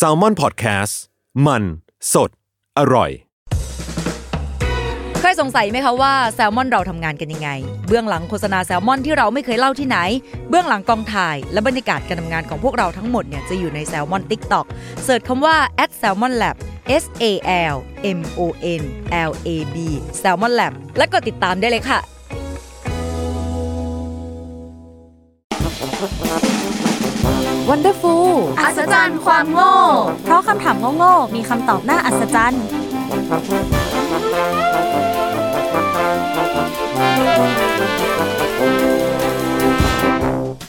s a l ม o n PODCAST มัน สด อร่อย เคยสงสัยไหมคะว่าแซลมอนเราทำงานกันยังไง เบื้องหลังโฆษณาแซลมอนที่เราไม่เคยเล่าที่ไหน เบื้องหลังกองถ่าย และบรรยากาศการทำงานของพวกเราทั้งหมดเนี่ยจะอยู่ในแซลมอน TikTok เสิร์ชคำว่า at salmon lab S A L M O N L A B Salmon Lab และกดติดตามได้เลยค่ะ Wonderful อัศจรรย์ความโง่ เพราะคำถามโง่ๆมีคำตอบน่าอัศจรรย์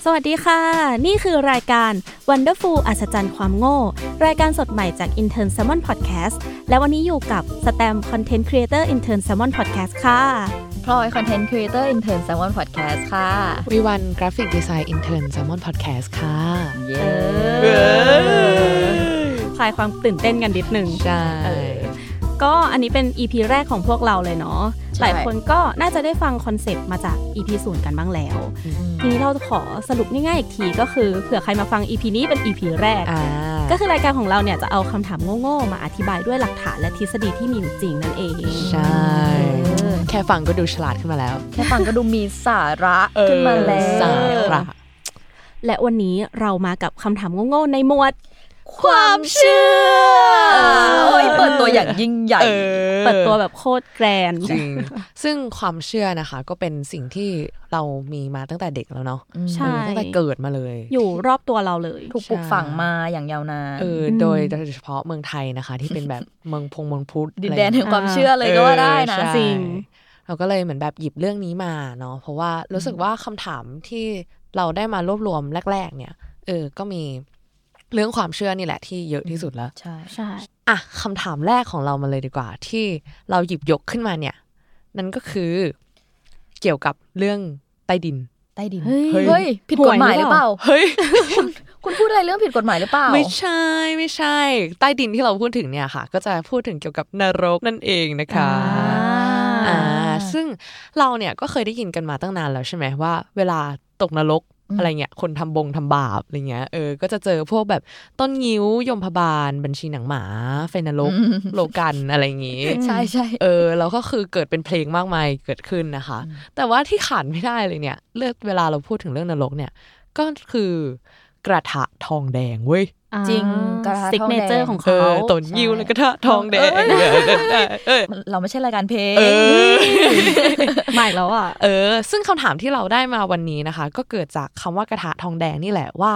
สวัสดีค่ะ นี่คือรายการ Wonderful อัศจรรย์ความโง่ รายการสดใหม่จาก Intern Salmon Podcast และวันนี้อยู่กับแสตมป์ Content Creator Intern Salmon Podcast ค่ะ พลอย Content Creator Intern Salmon Podcast ค่ะวีวัน Graphic Design Intern Salmon Podcast ค่ะ เย้คลายความตื่นเต้นกันนิดหนึ่งใช่ก็อันนี้เป็น EP แรกของพวกเราเลยเนาะ หลายคนก็น่าจะได้ฟัง concept มาจาก EP ศูนย์กันบ้างแล้ว ทีนี้เราจะขอสรุปง่ายๆอีกทีก็คือเผื่อใครมาฟัง EP นี้เป็น EP แรกอ่าก็คือรายการของเราเนี่ยจะเอาคำถามโง่ๆมาอธิบายด้วยหลักฐานและทฤษฎีที่มีอยู่จริงนั่นเอง ใช่ แค่ฟังก็ดูฉลาดขึ้นมาแล้ว แค่ฟังก็ดูมีสาระขึ้นมาแล้ว สาระ และวันนี้เรามากับคำถามโง่ๆในหมวด ความเชื่อโอ้ยเปิดตัวอย่างยิ่งใหญ่เปิดตัวแบบโคตรแกรนด์จริงซึ่งความเชื่อนะคะ ก็เป็นสิ่งที่เรามีมาตั้งแต่เด็กแล้วเนาะใช่เออตั้งแต่เกิดมาเลย อยู่รอบตัวเราเลยถูกปลูกฝังมาอย่างยาวนานเออโดยโดยเฉพาะเมืองไทยนะคะ ที่เป็นแบบเมืองพงเมืองพุทธดินอะไรแดนแห่งความเชื่อเลยก็ว่าได้นะเออใช่จริงเราก็เลยเหมือนแบบหยิบเรื่องนี้มาเนาะเพราะว่ารู้สึกว่าคำถามที่เราได้มารวบรวมแรก ๆ เนี่ยเออก็มี เรื่องความเชื่อนี่แหละที่เยอะที่สุดแล้ว ใช่ใช่อะคำถามแรกของเรามาเลยดีกว่า ที่เราหยิบยกขึ้นมาเนี่ย นั่นก็คือเกี่ยวกับเรื่องใต้ดินใต้ดิน เฮ้ยเฮ้ยผิดกฎหมายหรือเปล่า เฮ้ยคุณคุณพูดอะไรเรื่องผิดกฎหมายหรือเปล่า ไม่ใช่ไม่ใช่ ใต้ดินที่เราพูดถึงเนี่ยค่ะ ก็จะพูดถึงเกี่ยวกับนรกนั่นเองนะคะอ่าอ่าซึ่งเราเนี่ยก็เคยได้ยินกันมาตั้งนานแล้วใช่ไหมว่า เวลาตกนรก อืมอะไรเงี้ยคนทำบงทำบาปอะไรเงี้ยเออก็จะเจอพวกแบบต้นงิ้วยมพบาล บัญชีหนังหมาไฟนรกโลกันอะไรอย่างงี้ ใช่ใช่เออแล้วก็คือเกิดเป็นเพลงมากมายเกิดขึ้นนะคะ แต่ว่าที่ขาดไม่ได้เลยเนี่ย เลือกเวลาเราพูดถึงเรื่องนรกเนี่ย ก็คือ กระทะทองแดงเว้ยจริงกระทะซิกทองเนแดเจอร์ของเอเขาอต้นงิ้วแล้วกระทะทองแดงเอ้ยเออเออเออเราไม่ใช่รายการเพลงเออใหม่แล้วอะเออ ซึ่งคำถามที่เราได้มาวันนี้นะคะ ก็เกิดจากคำว่ากระทะทองแดงนี่แหละว่า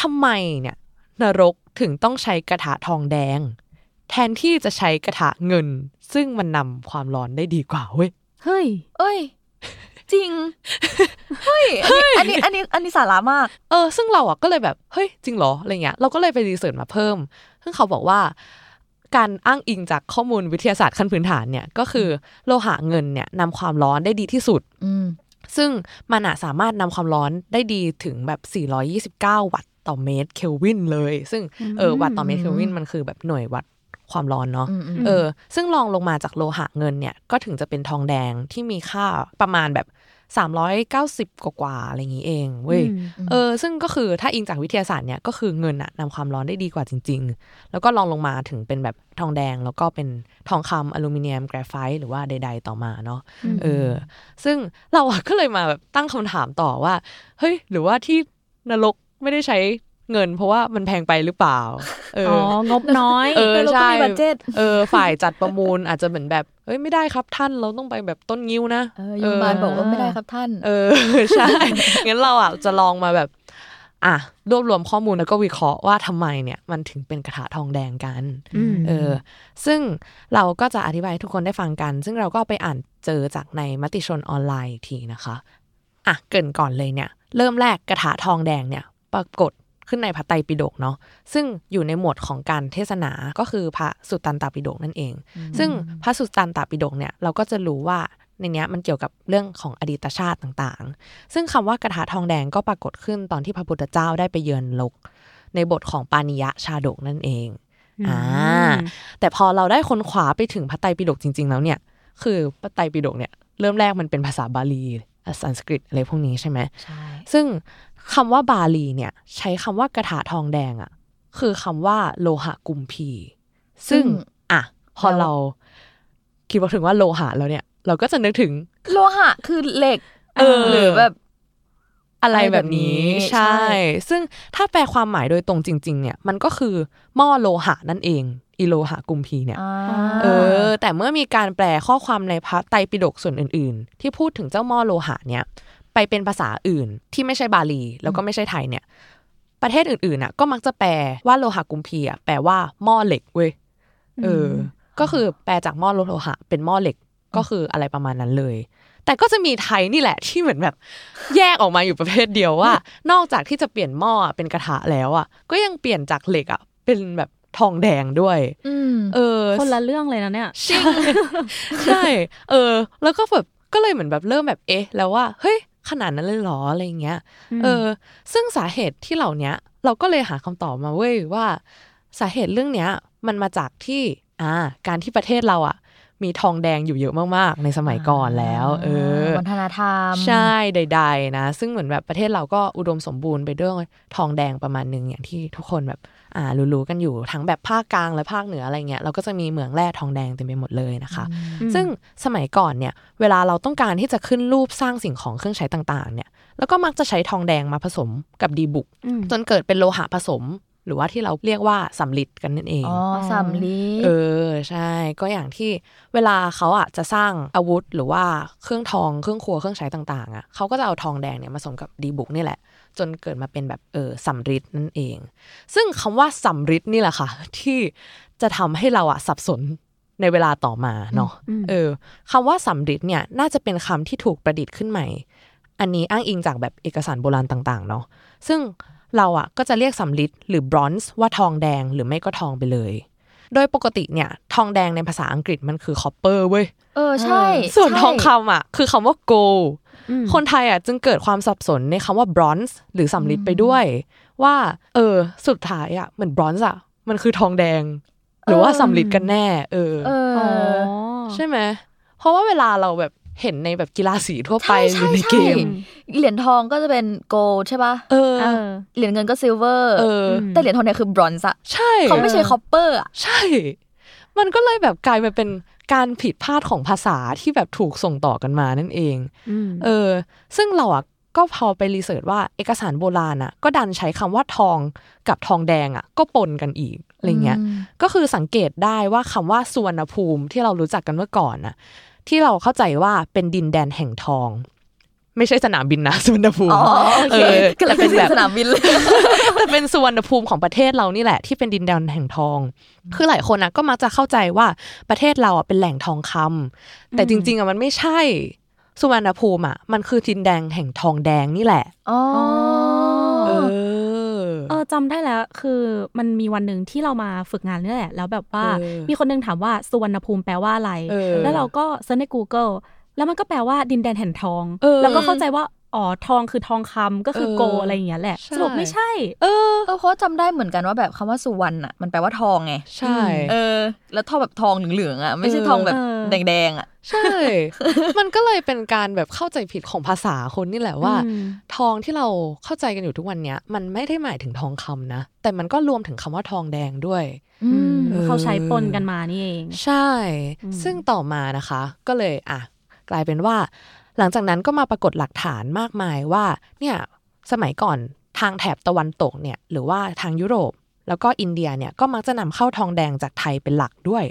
ทำไมเนี่ยนรกถึงต้องใช้กระทะทองแดง แทนที่จะใช้กระทะเงิน ซึ่งมันนำความร้อนได้ดีกว่าเว้ยเฮ้ย เอ้ย จริงเฮ้ยอันนี้อันนี้อันนี้สาระมาก เออ ซึ่งเราอะก็เลยแบบเฮ้ยจริงเหรออะไรเงี้ยเราก็เลยไปรีเสิร์ชมาเพิ่ม ซึ่งเขาบอกว่า การอ้างอิงจากข้อมูลวิทยาศาสตร์ขั้นพื้นฐานเนี่ยก็คือโลหะเงินเนี่ยนำความร้อนได้ดีที่สุดอืมซึ่งมันอะสามารถนำความร้อนได้ดีถึงแบบ 429 วัตต์ต่อเมตรเคลวินเลย ซึ่งเออวัตต์ต่อเมตรเคลวินมันคือแบบหน่วยวัดความร้อนเนาะอืมอืมเออ ซึ่งลองลงมาจากโลหะเงินเนี่ย ก็ถึงจะเป็นทองแดงที่มีค่าประมาณแบบ 390 กว่าๆอะไรอย่างนี้เองเว้ยเออซึ่งก็คือถ้าอิงจากวิทยาศาสตร์เนี่ยก็คือเงินอะนำความร้อนได้ดีกว่าจริง ๆ แล้วก็ลองลงมาถึงเป็นแบบทองแดง แล้วก็เป็นทองคำอลูมิเนียม แกรไฟต์หรือว่าใด ๆ ต่อมาเนาะเออ ซึ่งเราอะก็เลยมาแบบตั้งคำถามต่อว่า เฮ้ย หรือว่าที่นรกไม่ได้ใช้ เงินเพราะว่ามันแพงไปหรือเปล่า เอออ๋อองบน้อย เออแล้วก็ใช่มีบัดเจ็ตเออ ฝ่ายจัดประมูลอาจจะเหมือนแบบเฮ้ยไม่ได้ครับท่านเราต้องไปแบบต้นงิ้วนะ เออยูบานบอกว่าไม่ได้ครับท่าน เออ ใช่ งั้นเราอะจะลองมาแบบ อะรวบรวมข้อมูลแล้วก็วิเคราะห์ว่าทำไมเนี่ยมันถึงเป็นกระทะทองแดงกันอืมเออ ซึ่งเราก็จะอธิบายให้ทุกคนได้ฟังกัน ซึ่งเราก็ไปอ่านเจอจากในมติชนออนไลน์อีกทีนะคะ อะเกรินก่อนเลยเนี่ย เริ่มแรกกระทะทองแดงเนี่ย ปรากฏ ขึ้นในพระไตรปิฎกเนาะซึ่งอยู่ในหมวดของการเทศนาก็คือพระสุตตันตปิฎกนั่นเอง ซึ่งพระสุตตันตปิฎกเนี่ยเราก็จะรู้ว่าในเนี้ยมันเกี่ยวกับเรื่องของอดีตชาติต่างๆ ซึ่งคำว่ากระทะทองแดงก็ปรากฏขึ้นตอนที่พระพุทธเจ้าได้ไปเยือนโลก ในบทของปานิยะชาดกนั่นเองอ่าแต่พอเราได้ค้นขวาไปถึงพระไตรปิฎกจริง ๆ แล้วเนี่ย คือพระไตรปิฎกเนี่ยเริ่มแรกมันเป็นภาษาบาลีสันสกฤตอะไรพวกนี้ใช่ไหมใช่ซึ่ง คำว่าบาลีเนี่ย ใช้คำว่ากระถาทองแดงอะคือคำว่าโลหะกุมพีซึ่งซึ่งอะพอเราคิดว่าถึงว่าโลหะแล้วเนี่ย เราก็จะนึกถึง โลหะคือเหล็กเออหรือแบบอะไรแบบนี้อะไรแบบนี้ใช่ใช่ ซึ่งถ้าแปลความหมายโดยตรงจริง ๆ เนี่ย มันก็คือหม้อโลหะนั่นเองอีโลหะกุมพีเนี่ยอ่าเออ แต่เมื่อมีการแปลข้อความในพระไตรปิฎกส่วนอื่น ๆ ที่พูดถึงเจ้าหม้อโลหะเนี่ย ไปเป็นภาษาอื่นที่ไม่ใช่บาลี แล้วก็ไม่ใช่ไทยเนี่ย ประเทศอื่นๆน่ะ ก็มักจะแปลว่าโลหะกุมพีอะแปลว่าหม้อเหล็กเว้ยเอออ ก็คือแปลจากหม้อโลหะ เป็นหม้อเหล็กก็คืออะไรประมาณนั้นเลย แต่ก็จะมีไทยนี่แหละที่เหมือนแบบ แยกออกมาอยู่ประเภทเดียวว่า นอกจากที่จะเปลี่ยนหม้ออะเป็นกระทะแล้วอะ ก็ยังเปลี่ยนจากเหล็กอะเป็นแบบทองแดงด้วยอืมเออ คนละเรื่องเลยนะเนี่ย ใช่ ใช่ เออ แล้วก็แบบ ก็เลยเหมือนแบบเริ่มแบบ เอ๊ะ แล้วว่า เฮ้ย ขนาดนั้นเลยเหรออะไรเงี้ยอืมเออ ซึ่งสาเหตุที่เหล่าเนี้ยเราก็เลยหาคำตอบมาเว้ยว่า สาเหตุเรื่องเนี้ย มันมาจากที่อ่าการที่ประเทศเราอะมีทองแดงอยู่เยอะมากๆ ในสมัยก่อนแล้ว เออวัฒนธรรม ใช่ใด ๆ นะ ซึ่งเหมือนแบบประเทศเราก็อุดมสมบูรณ์ไปด้วยทองแดงประมาณหนึ่งอย่างที่ทุกคนแบบอ่า รู้ๆกันอยู่ทั้งแบบภาคกลางและภาคเหนืออะไรเงี้ยเราก็จะมีเหมืองแร่ทองแดงเต็มไปหมดเลยนะคะอืมซึ่งสมัยก่อนเนี่ยเวลาเราต้องการที่จะขึ้นรูปสร้างสิ่งของเครื่องใช้ต่างๆเนี่ยแล้วก็มักจะใช้ทองแดงมาผสมกับดีบุกอืมจนเกิดเป็นโลหะผสม หรือว่าที่เราเรียกว่าสำลิดกันนั่นเอง อ๋อสำลีเออใช่ ก็อย่างที่เวลาเขาอะจะสร้างอาวุธหรือว่าเครื่องทองเครื่องครัวเครื่องใช้ต่างๆอะเขาก็จะเอาทองแดงเนี่ยมาผสมกับดีบุกนี่แหละ จนเกิดมาเป็นแบบเออสำริดนั่นเอง ซึ่งคำว่าสำริดนี่แหละค่ะ ที่จะทำให้เราอะสับสนในเวลาต่อมาเนาะอืมเออคำว่าสำริดเนี่ยน่าจะเป็นคำที่ถูกประดิษฐ์ขึ้นใหม่ อันนี้อ้างอิงจากแบบเอกสารโบราณต่าง ๆ เนาะซึ่ง เราอะก็จะเรียกสำริดหรือบรอนซ์ว่าทองแดงหรือไม่ก็ทองไปเลย โดยปกติเนี่ยทองแดงในภาษาอังกฤษมันคือ copper เว้ย เออใช่ ส่วนใช่ทองคำอะคือคำว่า goldอืมคนไทยอะจึงเกิดความสับสนในคำว่าบรอนซ์หรือสำริดไปด้วย ว่า เออ สุดท้ายอะเหมือนบรอนซ์อะมันคือทองแดง หรือว่าสำริดกันแน่ เออเอออ๋อใช่ไหมเพราะว่าเวลาเราแบบ เห็นในแบบกีฬาสีทั่วไปใช่หรือในใช่เกม เหรียญทองก็จะเป็น gold ใช่ป่ะเออเออเหรียญเงินก็ silver เออมแต่เหรียญทองเนี่ยคือบรอนซ์อะใช่เขาไม่ใช่ cop per อะใช่ มันก็เลยแบบกลายมาเป็นการผิดพลาดของภาษาที่แบบถูกส่งต่อกันมานั่นเองอืมเออ ซึ่งเราอะก็พอไปรีเสิร์ชว่าเอกสารโบราณอะก็ดันใช้คำว่าทองกับทองแดงอะก็ปนกันอีกอะไรเงี้ย ก็คือสังเกตได้ว่าคำว่าสุวรรณภูมิที่เรารู้จักกันเมื่อก่อนน่ะ ที่เราเข้าใจว่าเป็นดินแดนแห่งทอง ไม่ใช่สนามบินนะสุวรรณภูมิอ๋อโอเคเออก็เลยแต่เป็นแบบสนามบินเลยแต่เป็นสุวรรณภูมิของประเทศเรานี่แหละที่เป็นดินแดนแห่งทอง คือหลายคนนะก็มักจะเข้าใจว่าประเทศเราอะเป็นแหล่งทองคำแต่จริง ๆอะมันไม่ใช่สุวรรณภูมิอะมันคือดินแดนแห่งทองแดงนี่แหละอ๋อเออ เออจำได้แล้ว คือมันมีวันหนึ่งที่เรามาฝึกงานนี่แหละ แล้วแบบว่าเออมีคนหนึงถามว่าสุวรรณภูมิแปลว่าอะไรเออแล้วเราก็เซิร์ชใน Google แล้วมันก็แปลว่าดินแดนแห่งทองเออแล้วก็เข้าใจว่า อ๋อทองคือทองคำก็คือเออโกอะไรอย่างเงี้ยแหละใช่สรุปไม่ใช่ เออเออเพราะจำได้เหมือนกันว่าแบบคำว่าสุวรรณอะมันแปลว่าทองไงใช่เออ แล้วทองแบบทองเหลืองๆอะไม่ใช่ทองแบบเออแดงๆอะใช่ มันก็เลยเป็นการแบบเข้าใจผิดของภาษาคนนี่แหละว่าอืมทองที่เราเข้าใจกันอยู่ทุกวันเนี้ย มันไม่ได้หมายถึงทองคำนะ แต่มันก็รวมถึงคำว่าทองแดงด้วยอืมเออเขาใช้ปนกันมานี่เอง ใช่อืมซึ่งต่อมานะคะ ก็เลยอะกลายเป็นว่า หลังจากนั้นก็มาปรากฏหลักฐานมากมายว่าเนี่ยสมัยก่อนทางแถบตะวันตกเนี่ยหรือว่าทางยุโรป แล้วก็อินเดียเนี่ยก็มักจะนำเข้าทองแดงจากไทยเป็นหลักด้วย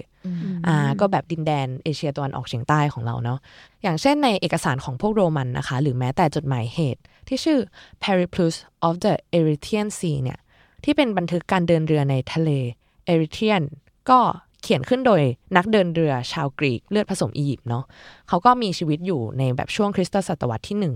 อ่าก็แบบดินแดนเอเชียตะวันออกเฉียงใต้ของเราเนาะอย่างเช่นในเอกสารของพวกโรมันนะคะ หรือแม้แต่จดหมายเหตุ ที่ชื่อ Periplus of the Erythraean Sea เนี่ยที่เป็นบันทึกการเดินเรือในทะเลเอริเทียนก็ เขียนขึ้นโดยนักเดินเรือชาวกรีกเลือดผสมอียิปต์เนาะเขาก็มีชีวิตอยู่ในแบบช่วงคริสตศตวรรษที่หนึ่ง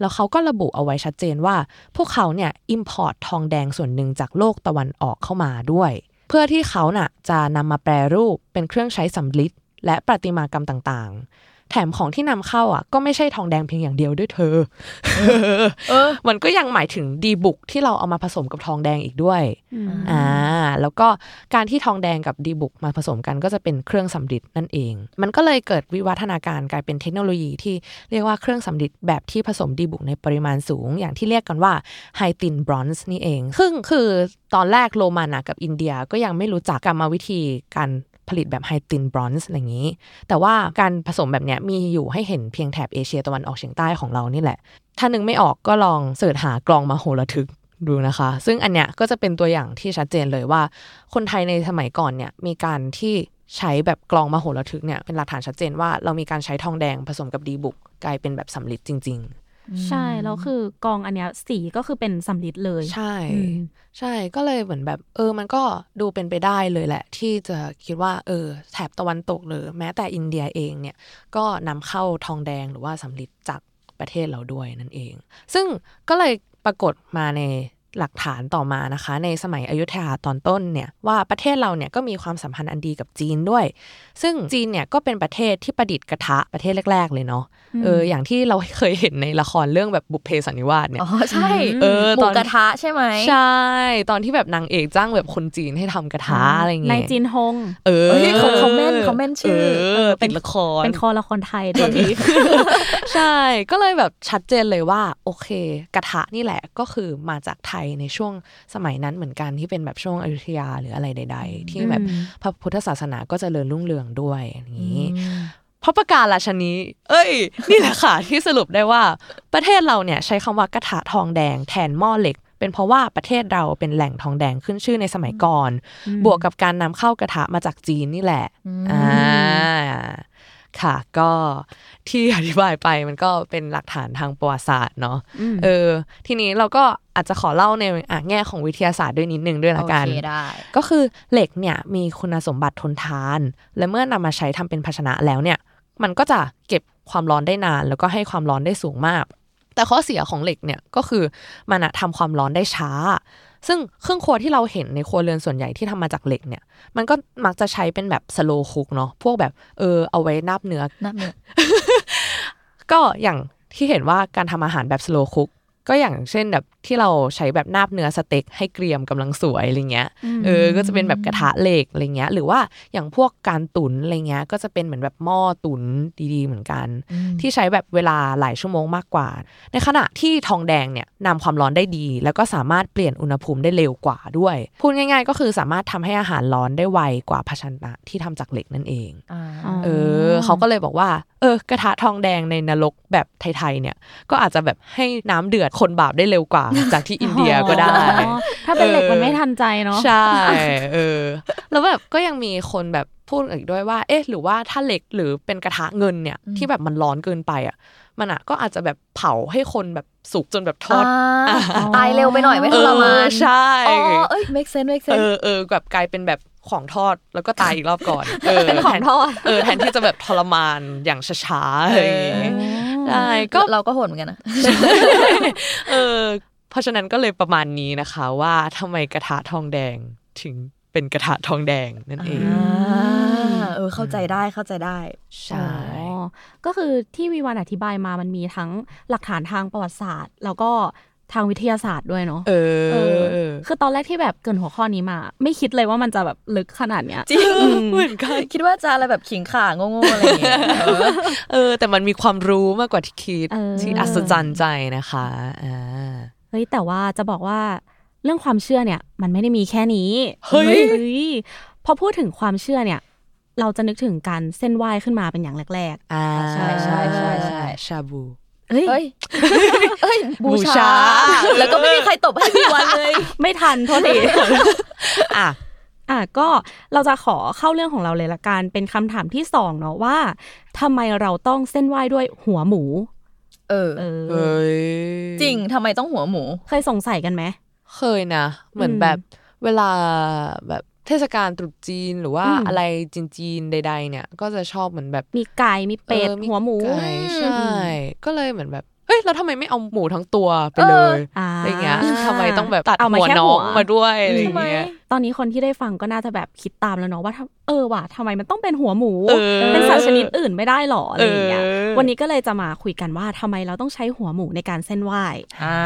แล้วเขาก็ระบุเอาไว้ชัดเจนว่า พวกเขาเนี่ย import ทองแดงส่วนหนึ่งจากโลกตะวันออกเข้ามาด้วย เพื่อที่เขาน่ะจะนำมาแปรรูปเป็นเครื่องใช้สำริดและประติมากรรมต่างๆ แถมของที่นำเข้าอะก็ไม่ใช่ทองแดงเพียงอย่างเดียวด้วยเธอเออมันก็ยังหมายถึงดีบุกที่เราเอามาผสมกับทองแดงอีกด้วยอืมอ่าแล้วก็การที่ทองแดงกับดีบุกมาผสมกันก็จะเป็นเครื่องสำริดนั่นเอง มันก็เลยเกิดวิวัฒนาการกลายเป็นเทคโนโลยีที่เรียกว่าเครื่องสำริดแบบที่ผสมดีบุกในปริมาณสูง อย่างที่เรียกกันว่า high-tin bronze นี่เองซึ่งคือตอนแรกโรมันอะกับอินเดียก็ยังไม่รู้จักกรรมวิธีการ ผลิตแบบ high-tin bronze อะไรอย่างนี้ แต่ว่าการผสมแบบเนี้ยมีอยู่ให้เห็นเพียงแถบเอเชียตะวันออกเฉียงใต้ของเรานี่แหละ ถ้านึกไม่ออกก็ลอง search หากลองมโหระทึกดูนะคะ ซึ่งอันเนี้ยก็จะเป็นตัวอย่างที่ชัดเจนเลยว่า คนไทยในสมัยก่อนเนี่ยมีการที่ใช้แบบกลองมโหระทึกเนี่ยเป็นหลักฐานชัดเจนว่าเรามีการใช้ทองแดงผสมกับดีบุกกลายเป็นแบบสำลิดจริง ใช่ แล้วคือกองอันเนี้ยสีก็คือเป็นสำลิดเลยๆใช่อืมใช่ก็เลยเหมือนแบบ เออ มันก็ดูเป็นไปได้เลยแหละ ที่จะคิดว่า เออ แถบตะวันตกหรือแม้แต่อินเดียเองเนี่ย ก็นำเข้าทองแดงหรือว่าสำลิดจากประเทศเราด้วยนั่นเอง ซึ่งก็เลยปรากฏมาในหลักฐานต่อมานะคะ ในสมัยอยุธยาตอนต้นเนี่ยว่าประเทศเราเนี่ยก็มีความสัมพันธ์อันดีกับจีนด้วย ซึ่งจีนเนี่ยก็เป็นประเทศที่ประดิษฐ์กระทะประเทศแรก ๆ เลยเนาะเอออย่างที่เราเคยเห็นในละครเรื่องแบบบุพเพสันนิวาสเนี่ยอ๋อใช่เออหมูตอนกระทะใช่ไหมใช่ ตอนที่แบบนางเอกจ้างแบบคนจีนให้ทำกระทะอะไรเงี้ยในจีนฮงเออเฮ้ยเขาเขาแม่นเขาแม่นชื่อเออติดละครเป็นคอละครไทยตัวนี้ใช่ก็เลยแบบชัดเจนเลยว่าโอเค กระทะนี่แหละก็คือมาจากไทยในช่วงสมัยนั้นเหมือนกันที่เป็นแบบช่วงอยุธยาหรืออะไรใด ๆ ที่แบบอืมพระพุทธศาสนาก็เจริญรุ่งเรืองด้วยอย่างนี้เพราะประการราชนีเอ้ย นี่แหละค่ะที่สรุปได้ว่าประเทศเราเนี่ยใช้คำว่ากระทะทองแดงแทนหม้อเหล็ก เป็นเพราะว่าประเทศเราเป็นแหล่งทองแดงขึ้นชื่อในสมัยก่อน บวกกับการนำเข้ากระทะมาจากจีนนี่แหละอ่าค่ะก็ที่อธิบายไปมันก็เป็นหลักฐานทางประวัติศาสตร์เนาะอืมเออ ทีนี้เราก็ อาจจะขอเล่าในอะแง่ของวิทยาศาสตร์ด้วยนิดนึงด้วยละกันโอเคได้ก็คือเหล็กเนี่ยมีคุณสมบัติทนทาน และเมื่อนำมาใช้ทำเป็นภาชนะแล้วเนี่ย มันก็จะเก็บความร้อนได้นาน แล้วก็ให้ความร้อนได้สูงมาก แต่ข้อเสียของเหล็กเนี่ยก็คือมันอะทำความร้อนได้ช้า ซึ่งเครื่องครัวที่เราเห็นในครัวเรือนส่วนใหญ่ที่ทำมาจากเหล็กเนี่ย มันก็มักจะใช้เป็นแบบสโลคุกเนาะพวกแบบเออเอาไว้นาบเนื้อนับเนี่ยก็อย่างที่เห็นว่าการทำอาหารแบบสโลคุก ก็อย่างเช่นแบบที่เราใช้แบบนาบเนื้อสเต็กให้เกรียมกำลังสวยอะไรเงี้ยเออก็จะเป็นแบบกระทะเหล็กอะไรเงี้ยหรือว่าอย่างพวกการตุ๋นอะไรเงี้ยก็จะเป็นเหมือนแบบหม้อตุ๋นดีๆ เหมือนกัน ที่ใช้แบบเวลาหลายชั่วโมงมากกว่า ในขณะที่ทองแดงเนี่ยนำความร้อนได้ดี แล้วก็สามารถเปลี่ยนอุณหภูมิได้เร็วกว่าด้วยพูดง่าย ๆ ก็คือสามารถทำให้อาหารร้อนได้ไวกว่าภาชนะที่ทำจากเหล็กนั่นเองอ่าอ๋อเออเขาก็เลยบอกว่า เออกระทะทองแดงในนรกแบบไทยๆเนี่ยก็อาจจะแบบให้น้ำเดือดคนบาปได้เร็วกว่า จากที่อินเดียก็ได้อ๋อถ้าเป็นเหล็กมันไม่ทันใจเนาะใช่เออแล้วแบบก็ยังมีคนแบบพูดอีกด้วยว่า เอ๊ะ หรือว่าถ้าเหล็กหรือเป็นกระทะเงินเนี่ย ที่แบบมันร้อนเกินไปอะมันอะก็อาจจะแบบเผาให้คนแบบสุกจนแบบทอดอ่าตายเร็วไปหน่อยไม่ทรมานเออใช่อ๋อเอ้ย make sense make เอ sense อเออแบบกลายเป็นแบบของทอดแล้วก็ตายอีกรอบก่อนเออเป็นของทอดเออแทนที่จะแบบทรมานอย่างช้าๆอะไรอย่างเงี้ย ใช่ก็ก็เราก็โหดเหมือนกันนะเออเพราะฉะนั้นก็เลยประมาณนี้นะคะว่าทำไมกระทะทองแดงถึงเป็นกระทะทองแดงนั่นเองอ่าเออเข้าใจได้เข้าใจได้ ใช่อ๋อก็คือที่วีวันอธิบายมามันมีทั้งหลักฐานทางประวัติศาสตร์ แล้วก็ ทางวิทยาศาสตร์ด้วยเนาะเอเอออคือตอนแรกที่แบบเกรินหัวข้อนี้มา ไม่คิดเลยว่ามันจะแบบลึกขนาดเนี้ยจริงเหมือนกันคิดว่าจะอะไรแบบขิงข่าโง่ๆอะไรอย่างเงี้ยเออเออแต่มันมีความรู้มากกว่าที่คิดเออที่อัศจรรย์ใจนะคะอ่าเฮ้ยแต่ว่าจะบอกว่าเรื่องความเชื่อเนี่ย มันไม่ได้มีแค่นี้เฮ้ยยพอพูดถึงความเชื่อเนี่ย เราจะนึกถึงการเส้นไหว้ขึ้นมาเป็นอย่างแรกอ่าใช่ใช่ใช่ใช่ชาบูๆ เฮ้ยเฮ้ยเฮ้ย บูบูชาชา แล้วก็ไม่มีใครตบให้พี่วันเลย ไม่ทันโทษทีอะอะก็เราจะขอเข้าเรื่องของเราเลยละกัน เป็นคำถามที่สองเนาะว่าทำไมเราต้องเส้นไหว้ด้วยหัวหมู เออเออเฮ้ยจริงทำไมต้องหัวหมู เคยสงสัยกันไหม เคยนะ เหมือนอืมแบบเวลาแบบ เทศกาลตรุษจีนหรือว่าอืมอะไรจีนๆใด ๆ เนี่ย ก็จะชอบเหมือนแบบมีไก่มีเป็ดออหัวหมูไก่ใช่ ก็เลยเหมือนแบบเฮ้ยแล้วทำไมไม่เอาหมูทั้งตัวไปเลยอ่าอะไรเงี้ยทำไมต้องแบบตัดเอามาหัวแค่น้องหัวมาด้วยอะไรเงี้ยตอนนี้คนที่ได้ฟังก็น่าจะแบบคิดตามแล้วเนาะว่าทำเออว่ะทำไมมันต้องเป็นหัวหมูเออเป็นสัตว์ชนิดอื่นไม่ได้หรออะไรอย่างเงี้ยเออวันนี้ก็เลยจะมาคุยกันว่าทำไมเราต้องใช้หัวหมูในการเส้นไหว้อ่า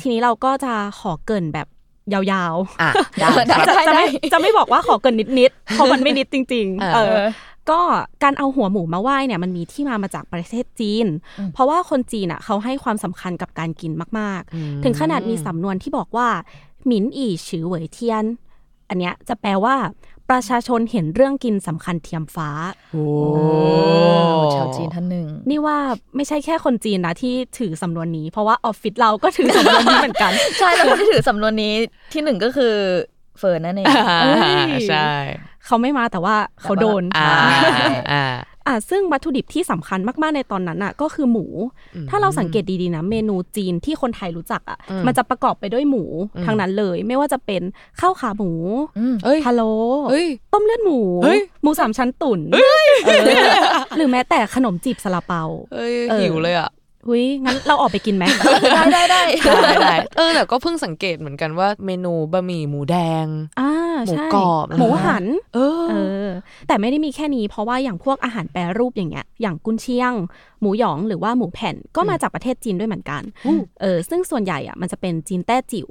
ทีนี้เราก็จะขอเกรินแบบ ยาวๆอะได้จะจะได้จะไม่ได้จะไม่บอกว่าขอเกรินนิดๆเพราะมันไม่นิดจริงเออๆเออ ก็การเอาหัวหมูมาไหว้เนี่ยมันมีที่มามาจากประเทศจีน เพราะว่าคนจีนอะเขาให้ความสำคัญกับการกินมากอืมๆถึงขนาดมีสำนวนที่บอกว่าหมินอีฉือเหวยเทียน อันเนี้ยจะแปลว่า ประชาชนเห็นเรื่องกินสำคัญเทียมฟ้าโอ้ชาวจีนท่านหนึ่ง นี่ว่าไม่ใช่แค่คนจีนนะที่ถือสำนวนนี้ เพราะว่าออฟฟิศเราก็ถือสำนวนนี้เหมือนกัน ใช่แล้วคนที่ถือสำนวนนี้ที่หนึ่งก็คือเฟิร์นนั่นเองอ่าเอ้ยใช่ เขาไม่มาแต่ว่าเขาโดนอ่า อ่าอะซึ่งวัตถุดิบที่สำคัญมากๆในตอนนั้นอะ ก็คือหมูอืมถ้าเราสังเกตดีๆนะเมนูจีนที่คนไทยรู้จักอะอืมมันจะประกอบไปด้วยหมูอืมทั้งนั้นเลย ไม่ว่าจะเป็นข้าวขาหมูอืมเอ้ยพะโล้เฮ้ยต้มเลือดหมูเฮ้ยหมูสามชั้นตุ๋นเออหรือแม้แต่ขนมจีบซาลาเปาเอ้ยเออหิวเลยอะ หุยงั้นเราออกไปกินไหมได้ได้ได้ได้ได้เออแต่ก็เพิ่งสังเกตเหมือนกันว่าเมนูบะหมี่หมูแดงอ่าหมูใช่กรอบหมูหันเออเออ แต่ไม่ได้มีแค่นี้เพราะว่าอย่างพวกอาหารแปรรูปอย่างเงี้ย อย่างกุนเชียง หมูหยองหรือว่าหมูแผ่นก็มาจากประเทศจีนด้วยเหมือนกันเออซึ่งส่วนใหญ่อะมันจะเป็นจีนแต้จิ๋ว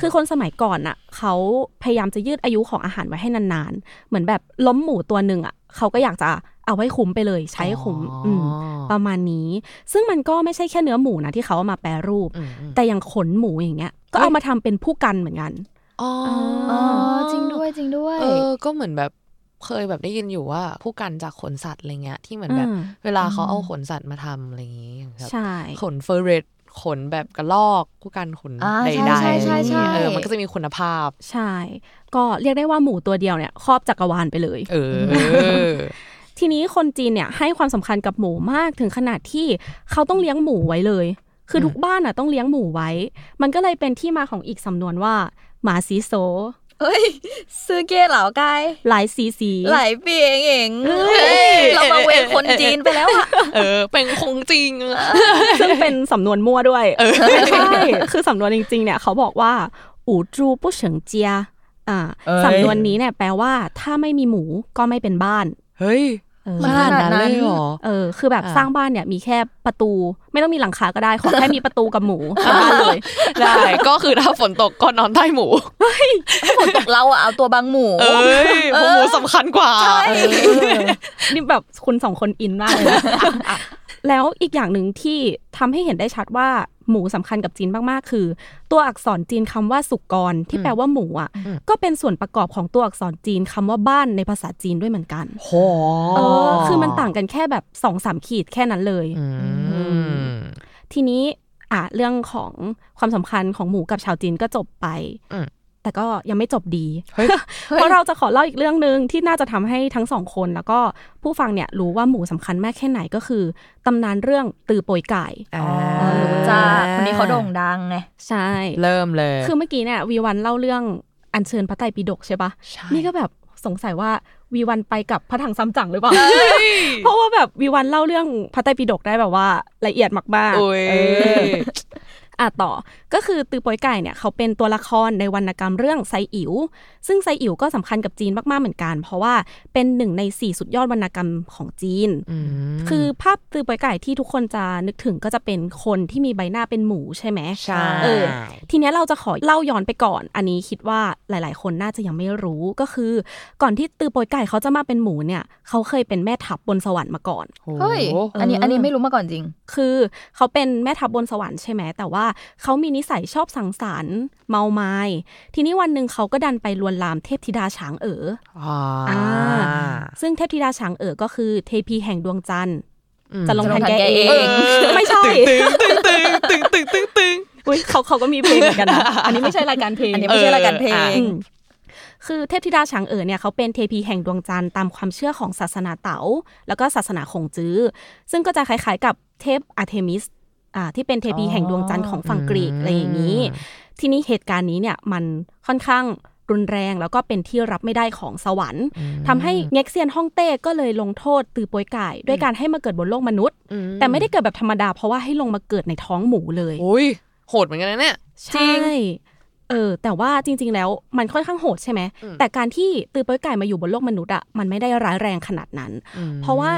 คือคนสมัยก่อนอะเขาพยายามจะยืดอายุของอาหารไว้ให้นานๆ เหมือนแบบล้มหมูตัวหนึ่งอะ เขาก็อยากจะเอาไว้คุ้มไปเลย ใช้คุ้มอ๋อมประมาณนี้ ซึ่งมันก็ไม่ใช่แค่เนื้อหมูนะที่เขาเอามาแปรรูปอืมอืมแต่อย่างขนหมูอย่างเงี้ย ก็เอามาทำเป็นผู้กันเหมือนกันอ๋ออ๋อจริงด้วยจริงด้วย เออ ก็เหมือนแบบเคยแบบได้ยินอยู่ว่าผู้กันจากขนสัตว์อะไรเงี้ยที่เหมือนแบบอืมเวลาเขาเอาขนสัตว์มาทำอะไรอย่างงี้อย่างแบบใช่ขนเฟอร์เรต ขนแบบกระลอกผู้กันขนอ่าใดใช่ๆใช่ใช่เออมันก็จะมีคุณภาพ ใช่ ก็เรียกได้ว่าหมูตัวเดียวเนี่ยครอบจักรวาลไปเลย เออทีนี้คนจีนเนี่ยให้ความสำคัญกับหมูมากถึงขนาดที่เขาต้องเลี้ยงหมูไว้เลย คือทุกบ้านอะต้องเลี้ยงหมูไว้ มันก็เลยเป็นที่มาของอีกสำนวนว่าหมาซีโซ เฮ้ยซื้อเก้เหล่ากายหลายสีสีหลายปีเองเองเอ้ยเฮ้ยเรามาเวรคนจีนไปแล้วอะเออ เป็นคงจริงอะซึ่งเป็นสำนวนมั่วด้วยใช่คือสำนวนจริง ๆ เนี่ยเขาบอกว่าอูจูปุเฉิงเจียอ่าเอ้ยสำนวนนี้เนี่ยแปลว่า ถ้าไม่มีหมูก็ไม่เป็นบ้าน เฮ้ยเออ มันขนาดนั้นเลยเหรอเออคือแบบอ่าสร้างบ้านเนี่ยมีแค่ประตู ไม่ต้องมีหลังคาก็ได้ขอแค่มีประตูกับหมูทำบ้านเลยได้ก็คือถ้าฝนตกก็นอนใต้หมูฝนตกเราอะเอาตัวบังหมูเอ้ยเพราะหมูสำคัญกว่าเออนี่แบบคุณสองคนอินมากเลยนะ แล้วอีกอย่างหนึ่งที่ทำให้เห็นได้ชัดว่าหมูสำคัญกับจีนมากๆ คือ ตัวอักษรจีนคำว่าสุกรที่แปลว่าหมูอะอืมก็เป็นส่วนประกอบของตัวอักษรจีนคำว่าบ้านในภาษาจีนด้วยเหมือนกันโหเออคือมันต่างกันแค่แบบสองสามขีดแค่นั้นเลยอืมทีนี้อะเรื่องของความสำคัญของหมูกับชาวจีนก็จบไปอืม แต่ก็ยังไม่จบดีเฮ้ยเพราะเราจะขอเล่าอีกเรื่องหนึ่งที่น่าจะทำให้ทั้งสองคน แล้วก็ผู้ฟังเนี่ยรู้ว่าหมูสำคัญมากแค่ไหนก็คือตำนานเรื่องตือโปยไก่อ่าอ๋อรู้จ้าคนนี้เขาโด่งดังไงใช่ เริ่มเลย คือเมื่อกี้เนี่ยวีวันเล่าเรื่องอัญเชิญพระไตรปิฎกใช่ปะใช่นี่ก็แบบสงสัยว่าวีวันไปกับพระถังซัมจั๋งหรือเปล่า เพราะว่าแบบวีวันเล่าเรื่องพระไตรปิฎกได้แบบว่าละเอียดมากๆโอ้ยเอออะต่อก็คือตือโปยไก่เนี่ยเขาเป็นตัวละครในวรรณกรรมเรื่องไซอิ๋วซึ่งไซอิ๋วก็สำคัญกับจีนมากๆเหมือนกัน เพราะว่าเป็นหนึ่งในสี่สุดยอดวรรณกรรมของจีนมคือภาพตือโปยไก่ที่ทุกคนจะนึกถึงก็จะเป็นคนที่มีใบหน้าเป็นหมูใช่ไหมใช่เออทีเนี้ยเราจะขอเล่าย้อนไปก่อน อันนี้คิดว่าหลาย ๆ คนน่าจะยังไม่รู้ก็คือ ก่อนที่ตือโปยไก่เขาจะมาเป็นหมูเนี่ยเขาเคยเป็นแม่ทัพบนสวรรค์มาก่อนโอ้เฮ้ยอันนี้อันนี้ไม่รู้มาก่อนจริง คือเขาเป็นแม่ทัพบนสวรรค์ใช่ไหมแต่ว่าเขามีนิสัยชอบสังสรรค์เมาไม้ทีนี้วันหนึ่งเขาก็ดันไปลวนลามเทพธิดาช้างเอ๋ออ่าอ่าซึ่งเทพธิดาช้างเอ๋อก็คือเทพีแห่งดวงจันทร์อืมจะลงทันแกจะลงทันแกเอเองงไม่ใช่ตึงตึงตึงตึงตึงตึงตึงอุ๊ยเขาเขาก็มีเพลงเหมือนกันนะอันนี้ไม่ใช่รายการเพลงอันนี้ไม่ใช่รายการเพลงอืมคือเทพธิดาฉางเอ๋อเนี่ยเขาเป็นเทพีแห่งดวงจันทร์ตามความเชื่อของศาสนาเต๋าแล้วก็ศาสนาคงจื้อ ซึ่งก็จะคล้ายๆกับเทพอาร์เทมิสอ่า ที่เป็นเทพีแห่งดวงจันทร์ของฝั่งกรีกอะไรอย่างนี้ ทีนี้เหตุการณ์นี้เนี่ยมันค่อนข้างรุนแรงแล้วก็เป็นที่รับไม่ได้ของสวรรค์ทำให้เง็กเซียนฮ่องเต้ก็เลยลงโทษตือโป๊ยก่ายด้วยการให้มาเกิดบนโลกมนุษย์ แต่ไม่ได้เกิดแบบธรรมดาเพราะว่าให้ลงมาเกิดในท้องหมูเลยโอ้ยโหดเหมือนกันนะเนี่ยใช่เออแต่ว่าจริง ๆ แล้วมันค่อนข้างโหดใช่ไหมแต่การที่ตือโป๊ยก่ายมาอยู่บนโลกมนุษย์อะมันไม่ได้ร้ายแรงขนาดนั้น เพราะว่า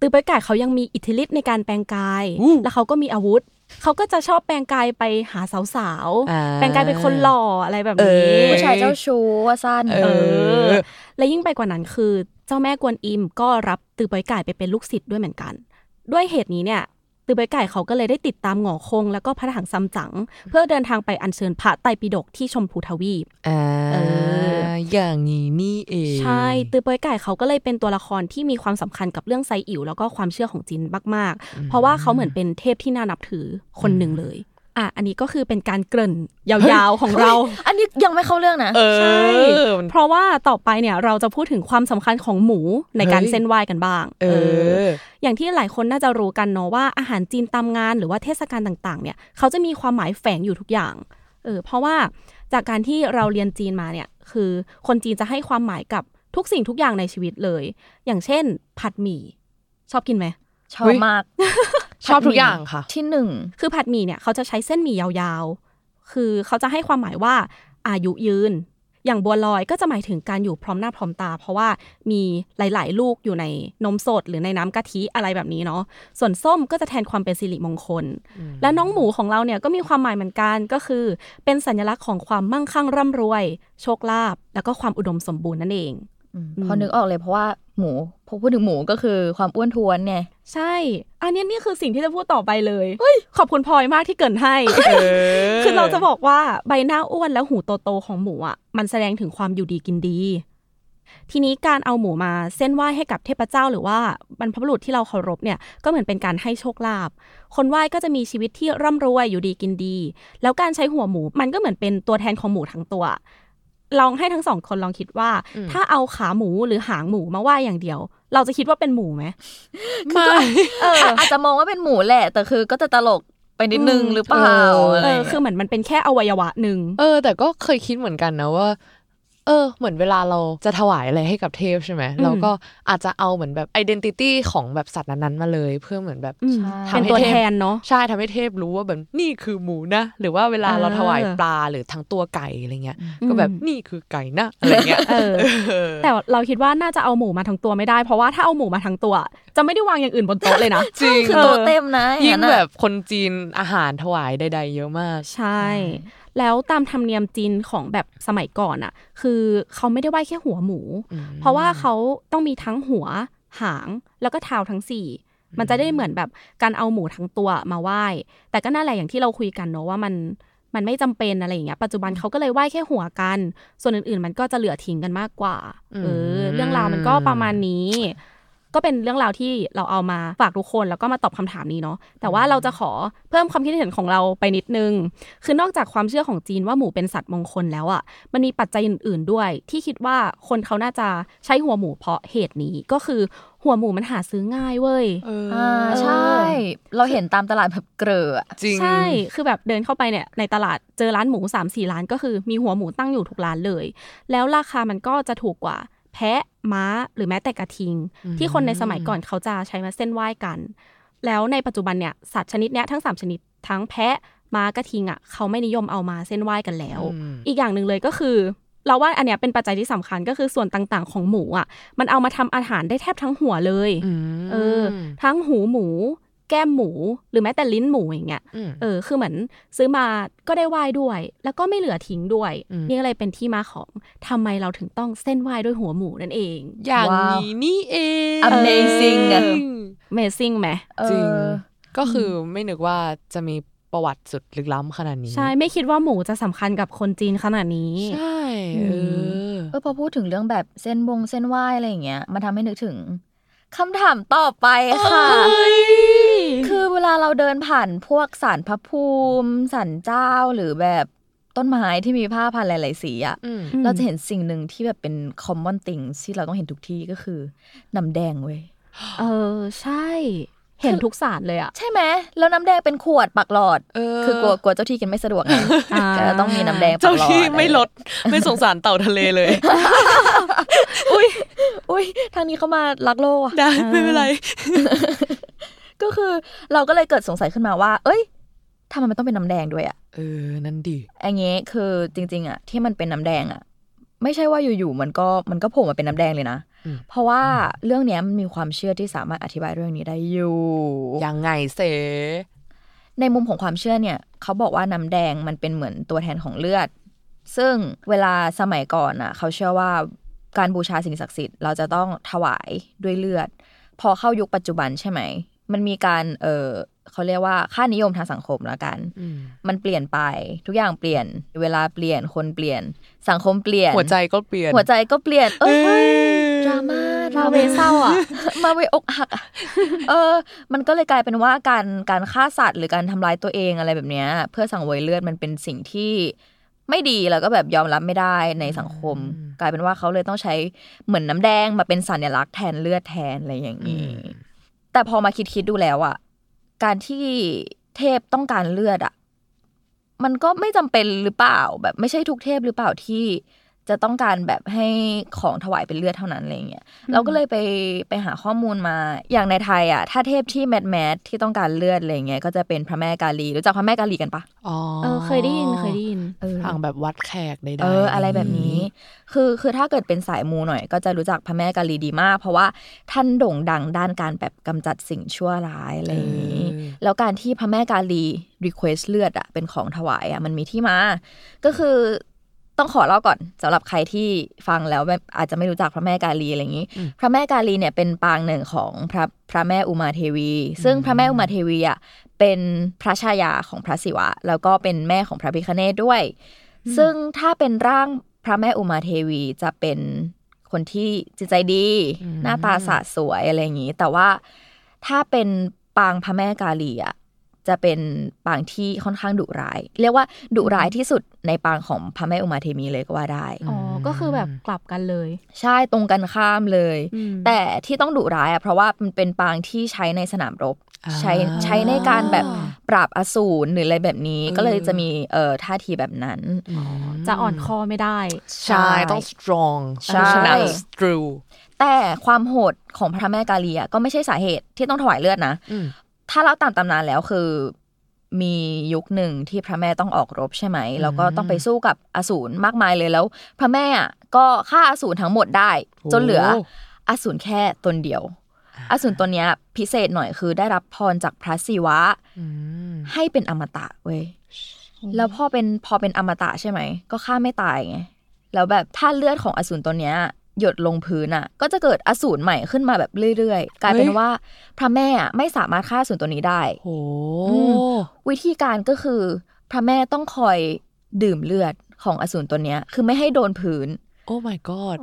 ตือโป้อยไก่เขายังมีอิทธิฤทธิ์ในการแปลงกาย แล้วเขาก็มีอาวุธ เขาก็จะชอบแปลงกายไปหาสาวอ่าๆแปลงกายเป็นคนหล่ออะไรแบบเอนี้อผู้ชายเจ้าชู้ว่าสั้นเอเอออ และยิ่งไปกว่านั้นคือ เจ้าแม่กวนอิมก็รับตือโป้อยไก่ไปเป็นลูกศิษย์ด้วยเหมือนกัน ด้วยเหตุนี้เนี่ย ตือโป้อยไก่เขาก็เลยได้ติดตามหงอคง แล้วก็พระถังซัมจั๋งเพื่อเดินทางไปอัญเชิญพระไตรปิฎกที่ชมพูทวีปอ่าเอออย่างนี้นี่เองใช่ตือโป้อยไก่เขาก็เลยเป็นตัวละครที่มีความสำคัญกับเรื่องไซอิ๋วแล้วก็ความเชื่อของจีนมากๆ เพราะว่าเขาเหมือนเป็นเทพที่น่านับถือคนหนึ่งเลย อะอันนี้ก็คือเป็นการเกริ่นยาวๆของเรา อันนี้ยังไม่เข้าเรื่องนะเออใช่มันเพราะว่าต่อไปเนี่ยเราจะพูดถึงความสำคัญของหมูในการเฮ้ยเส้นไหว้กันบ้าง เออ อย่างที่หลายคนน่าจะรู้กันเนาะว่าอาหารจีนตามงานหรือว่าเทศกาลต่างๆ เนี่ยเขาจะมีความหมายแฝงอยู่ทุกอย่าง เออ เพราะว่าจากการที่เราเรียนจีนมาเนี่ย คือคนจีนจะให้ความหมายกับทุกสิ่งทุกอย่างในชีวิตเลย อย่างเช่น ผัดหมี่ชอบกินไหม ชอบมาก ชอบทุกอย่างค่ะ ที่หนึ่งคือผัดหมี่เนี่ยเขาจะใช้เส้นหมี่ยาวๆ คือเขาจะให้ความหมายว่าอายุยืน อย่างบัวลอยก็จะหมายถึงการอยู่พร้อมหน้าพร้อมตา เพราะว่ามีหลาย ๆ ลูกอยู่ในนมสดหรือในน้ำกะทิอะไรแบบนี้เนาะส่วนส้มก็จะแทนความเป็นสิริมงคล และน้องหมูของเราเนี่ยก็มีความหมายเหมือนกันก็คือ เป็นสัญลักษณ์ของความมั่งคั่งร่ำรวย โชคลาภแล้วก็ความอุดมสมบูรณ์นั่นเองอืม พอนึกออกเลยเพราะว่าหมูพอพูดถึงหมูก็คือความอ้วนท้วนไงใช่ อันนี้นี่คือสิ่งที่จะพูดต่อไปเลยขอบคุณพลอยมากที่เกรินให้คือเราจะบอกว่าใบหน้าอ้วนแล้วหูโตๆของหมูอะมันแสดงถึงความอยู่ดีกินดี ทีนี้การเอาหมูมาเส้นไหว้ให้กับเทพเจ้าหรือว่าบรรพบุรุษที่เราเคารพเนี่ยก็เหมือนเป็นการให้โชคลาภคนไหว้ก็จะมีชีวิตที่ร่ำรวยอยู่ดีกินดี แล้วการใช้หัวหมูมันก็เหมือนเป็นตัวแทนของหมูทั้งตัว ลองให้ทั้งสองคนลองคิดว่า ถ้าเอาขาหมูหรือหางหมูมาไหว้อย่างเดียว เราจะคิดว่าเป็นหมูไหมไม่เอออาจจะมองว่าเป็นหมูแหละ แต่คือก็จะตลกไปนิดนึงอืมหรือเปล่าเอออะไรเออเงี้ยคือเหมือนมันเป็นแค่อวัยวะหนึ่งเออ แต่ก็เคยคิดเหมือนกันนะว่า เออเหมือนเวลาเราจะถวายอะไรให้กับเทพใช่ไหมเราก็อาจจะเอาเหมือนแบบ identity ของแบบสัตว์นั้นๆมาเลย เพื่อเหมือนแบบอืมทำเป็นให้ตัวเทพแทนเนาะใช่ทำให้เทพรู้ว่าแบบนี่คือหมูนะ หรือว่าเวลาเราเออถวายปลาหรือทั้งตัวไก่อะไรเงี้ยก็แบบนี่คือไก่นะอะไรเงี้ยเออแต่เราคิดว่าน่าจะเอาหมูมาทั้งตัวไม่ได้ เพราะว่าถ้าเอาหมูมาทั้งตัว จะไม่ได้วางอย่างอื่นบนโต๊ะเลยนะจริงคือตัวเต็มนะอยิ่ย่างนั้นแบอะบคนจีนอาหารถวายใดๆเยอะมาก ใช่ แล้วตามธรรมเนียมจีนของแบบสมัยก่อนอะ คือเขาไม่ได้ไหว้แค่หัวหมู เพราะว่าเขาต้องมีทั้งหัว หาง แล้วก็เท้าทั้งสี่มันจะได้เหมือนแบบการเอาหมูทั้งตัวมาไหว้ แต่ก็นั่นแหละอย่างที่เราคุยกันเนอะว่ามันมันไม่จำเป็นอะไรอย่างเงี้ย ปัจจุบันเขาก็เลยไหว้แค่หัวกัน ส่วนอื่นๆ มันก็จะเหลือทิ้งกันมากกว่า เออ เรื่องราวมันก็ประมาณนี้ ก็เป็นเรื่องราวที่เราเอามาฝากทุกคนแล้วก็มาตอบคำถามนี้เนาะแต่ว่าเราจะขอเพิ่มความคิดเห็นของเราไปนิดนึง คือนอกจากความเชื่อของจีนว่าหมูเป็นสัตว์มงคลแล้วอะมันมีปัจจัยอื่น ๆด้วย ที่คิดว่าคนเขาน่าจะใช้หัวหมูเพราะเหตุนี้ก็คือหัวหมูมันหาซื้อง่ายเว้ยอ่าใช่ เราเห็นตามตลาดแบบเกลืออะจริงใช่ คือแบบเดินเข้าไปเนี่ยในตลาดเจอร้านหมู3ามสี่ร้านก็คือมีหัวหมูตั้งอยู่ทุกร้านเลย แล้วราคามันก็จะถูกกว่า แพะม้าหรือแม้แต่กระทิง ที่คนในสมัยก่อนเขาจะใช้มาเส้นไหว้กัน แล้วในปัจจุบันเนี่ยสัตว์ชนิดเนี้ยทั้ง 3 ชนิดทั้งแพะม้ากระทิงอะเขาไม่นิยมเอามาเส้นไหว้กันแล้วอืมอีกอย่างหนึ่งเลยก็คือ เราว่าอันเนี้ยเป็นปัจจัยที่สำคัญก็คือส่วนต่างๆ ของหมูอะ มันเอามาทำอาหารได้แทบทั้งหัวเลยเออ ทั้งหูหมู แก้มหมู หรือแม้แต่ลิ้นหมูอย่างเงี้ยอืมเออคือเหมือนซื้อมาก็ได้ไหว้ด้วย แล้วก็ไม่เหลือทิ้งด้วยอืมนี่ก็เลยเป็นที่มาของทำไมเราถึงต้องเส้นไหว้ด้วยหัวหมูนั่นเอง อย่างว้าวนี้นี่เอง Amazing อะ Amazing ไหมเอจริงอก็คือไม่นึกว่าจะมีประวัติสุดลึกล้ำขนาดนี้ ใช่ ไม่คิดว่าหมูจะสำคัญกับคนจีนขนาดนี้ ใช่เออเออพอพูดถึงเรื่องแบบเส้นบงเส้นไหวอะไรอย่างเงี้ยมันทำให้นึกถึงคำถามต่อไปค่ะคือ เวลาเราเดินผ่านพวกสารพระภูมิสันเจ้าหรือแบบต้นไม้ที่มีผ้าพันหลาย ๆ สีอะอืมอืมเราจะเห็นสิ่งหนึ่งที่แบบเป็น common thing ที่เราต้องเห็นทุกที่ก็คือน้ำแดงเว้ยเออใช่เห็นทุกศาสตร์เลยอะใช่ไหมแล้วน้ำแดงเป็นขวดปักหลอดเออคือกลัวกลัวเจ้าที่กินไม่สะดวกไงอ่าก็จะต้องมีน้ำแดงปัเจ้ากหลอดที่ไม่ลดไม่สงสารเต่าทะเลเลย อุ้ยอุ้ยทางนี้เขามารักโลกอะได้ไม่เป็นไร ก็คือ เราก็เลยเกิดสงสัยขึ้นมาว่า เอ้ยทำไมมันต้องเป็นน้ำแดงด้วยอะเออ นั่นดีอันนี้คือจริง ๆอะที่มันเป็นน้ำแดงอะไม่ใช่ว่าอยู่ๆมันก็มันก็โผล่มาเป็นน้ำแดงเลยนะอืมเพราะว่าเรื่องเนี้ยมันมีความเชื่อที่สามารถอธิบายเรื่องนี้ได้อยู่ ยังไงเสในมุมของความเชื่อเนี่ย เขาบอกว่าน้ำแดงมันเป็นเหมือนตัวแทนของเลือด ซึ่งเวลาสมัยก่อนน่ะ เขาเชื่อว่าการบูชาสิ่งศักดิ์สิทธิ์เราจะต้องถวายด้วยเลือด พอเข้ายุคปัจจุบันใช่ไหม มันมีการ เออเขาเรียกว่าค่านิยมทางสังคมแล้วกันอืมมันเปลี่ยนไป ทุกอย่างเปลี่ยน เวลาเปลี่ยนคนเปลี่ยน สังคมเปลี่ยน หัวใจก็เปลี่ยน หัวใจก็เปลี่ยน เอ้ยเอ้ยดราม่าดรามาเวเศร้าอะ มาเวอกหักอะเออ มันก็เลยกลายเป็นว่าการการฆ่าสัตว์หรือการทำร้ายตัวเองอะไรแบบเนี้ย เพื่อสังเวยเลือดมันเป็นสิ่งที่ไม่ดีแล้วก็แบบยอมรับไม่ได้ในสังคม กลายเป็นว่าเขาเลยต้องใช้เหมือนน้ำแดงมาเป็นสัญลักษณ์แทนเลือดแทนอะไรอย่างนี้ แต่พอมาคิดคิดๆดูแล้วอะการที่เทพต้องการเลือดอะมันก็ไม่จำเป็นหรือเปล่า แบบไม่ใช่ทุกเทพหรือเปล่าที่ จะต้องการแบบให้ของถวายเป็นเลือดเท่านั้นอะไรเงี้ยเราก็เลยไปไปหาข้อมูลมาอย่างในไทยอะถ้าเทพที่แมทแมทที่ต้องการเลือดอะไรเงี้ยก็จะเป็นพระแม่กาลีรู้จักพระแม่กาลีกันปะอ๋อเออเคยได้ยินเคยได้ยินเออทางแบบวัดแขกใดๆเอออะไรแบบนี้ คือคือถ้าเกิดเป็นสายมูหน่อย ก็จะรู้จักพระแม่กาลีดีมาก เพราะว่าท่านโด่งดังด้านการแบบกำจัดสิ่งชั่วร้ายอะไรอย่างนี้เออแล้วการที่พระแม่กาลี request เลือดอะเป็นของถวายอะมันมีที่มา ก็คือ ต้องขอเล่าก่อนสำหรับใครที่ฟังแล้วแบบอาจจะไม่รู้จักพระแม่กาลีอะไรอย่างนี้ พระแม่กาลีเนี่ยเป็นปางหนึ่งของพระพระแม่อุมาเทวี ซึ่งพระแม่อุมาเทวีอะเป็นพระชายาของพระศิวะ แล้วก็เป็นแม่ของพระพิคเนตด้วย ซึ่งถ้าเป็นร่างพระแม่อุมาเทวีจะเป็นคนที่จิตใจดี หน้าตาสะสวยอะไรอย่างนี้ แต่ว่าถ้าเป็นปางพระแม่กาลีอะ จะเป็นปางที่ค่อนข้างดุร้าย เรียกว่าดุร้ายที่สุดในปางของพระแม่อุมาเทวีเลยก็ว่าได้อ๋อก็คือแบบกลับกันเลย ใช่ตรงกันข้ามเลยอืมแต่ที่ต้องดุร้ายอะเพราะว่ามันเป็นปางที่ใช้ในสนามรบอ่าใช้ใช้ในการแบบปราบอสูรหรืออะไรแบบนี้เออก็เลยจะมีเอ่อท่าทีแบบนั้น จะอ่อนคอไม่ได้ ใช่ ต้อง strong ใช่ชนะ true แต่ความโหดของพระแม่กาลีอะก็ไม่ใช่สาเหตุที่ต้องถวายเลือดนะอืม ถ้าเราตามตำนานแล้วคือ มียุคหนึ่งที่พระแม่ต้องออกรบใช่ไหมแล้วก็ต้องไปสู้กับอสูรมากมายเลยแล้ว พระแม่อะก็ฆ่าอสูรทั้งหมดได้ จนเหลือโอ้อสูรแค่ตนเดียวอสูรตัวเนี้ยพิเศษหน่อยคือได้รับพรจากพระศิวะอืมให้เป็นอมตะเว้ยแล้วพอเป็นพอเป็นอมตะใช่ไหม ก็ฆ่าไม่ตายไงแล้วแบบถ้าเลือดของอสูรตัวเนี้ย หยดลงพื้นอะ ก็จะเกิดอสูรใหม่ขึ้นมาแบบเรื่อยๆ กลายเป็นว่าพระแม่อะไม่สามารถฆ่าอสูรตัวนี้ได้โหอืมวิธีการก็คือ พระแม่ต้องคอยดื่มเลือดของอสูรตัวเนี้ย คือไม่ให้โดนพื้น โอ้ my god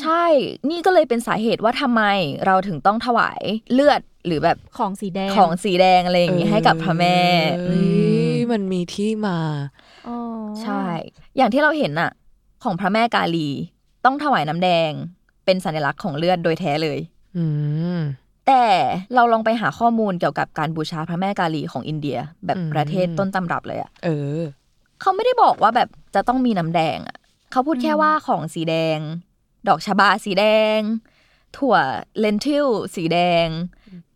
ใช่ นี่ก็เลยเป็นสาเหตุว่าทำไมเราถึงต้องถวายเลือดหรือแบบของสีแดงของสีแดงอะไรอย่างงี้ให้กับพระแม่เอ้อืมยมันมีที่มาอ๋อใช่ อย่างที่เราเห็นน่ะของพระแม่กาลี ต้องถวายน้ำแดง เป็นสัญลักษณ์ของเลือดโดยแท้เลยอืมแต่เราลองไปหาข้อมูลเกี่ยวกับการบูชาพระแม่กาลีของอินเดีย แบบอืมประเทศต้นตำรับเลยอะเออ เขาไม่ได้บอกว่าแบบจะต้องมีน้ำแดงอะเขาพูดแค่ว่าของสีแดง ดอกชบาสีแดง ถั่วเลนทิลสีแดง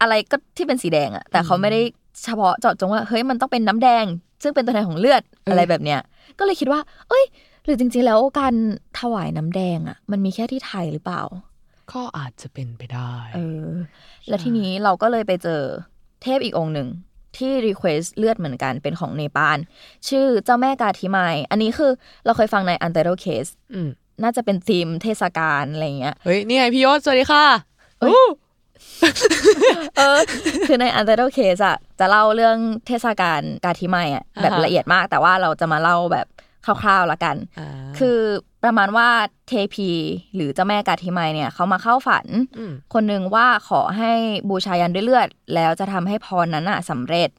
อะไรก็ที่เป็นสีแดงอะแต่เขาไม่ได้เฉพาะเจาะจงว่าเฮ้ยมันต้องเป็นน้ำแดง ซึ่งเป็นตัวแทนของเลือดเออออะไรแบบเนี้ย ก็เลยคิดว่า เอ้ย หรือจริงๆแล้วการถวายน้ำแดงอะมันมีแค่ที่ไทยหรือเปล่า ก็อาจจะเป็นไปได้ เออ แล้วทีนี้เราก็เลยไปเจอเทพอีกองค์หนึ่งที่ request เลือดเหมือนกันเป็นของเนปาลชื่อเจ้าแม่กาทิมายอันนี้คือเราเคยฟังใน u n t e r o Case อืมน่าจะเป็นธีมเทศกาลอะไรอย่างเงี้ยเฮ้ยนี่ไงพี่ยศสวัสดีค่ะเอ้ยอู้เออคือใน u n t e r o Case อะจะเล่าเรื่องเทศกาลกาทิมายอะแบบละเอียดมาก แต่ว่าเราจะมาเล่าแบบ คร่าวๆละกันอ่าคือประมาณว่าเทพี หรือเจ้าแม่กาทิมายเนี่ยเขามาเข้าฝันอืมคนหนึ่งว่าขอให้บูชายันด้วยเลือด แล้วจะทำให้พรนั้นอะสำเร็จ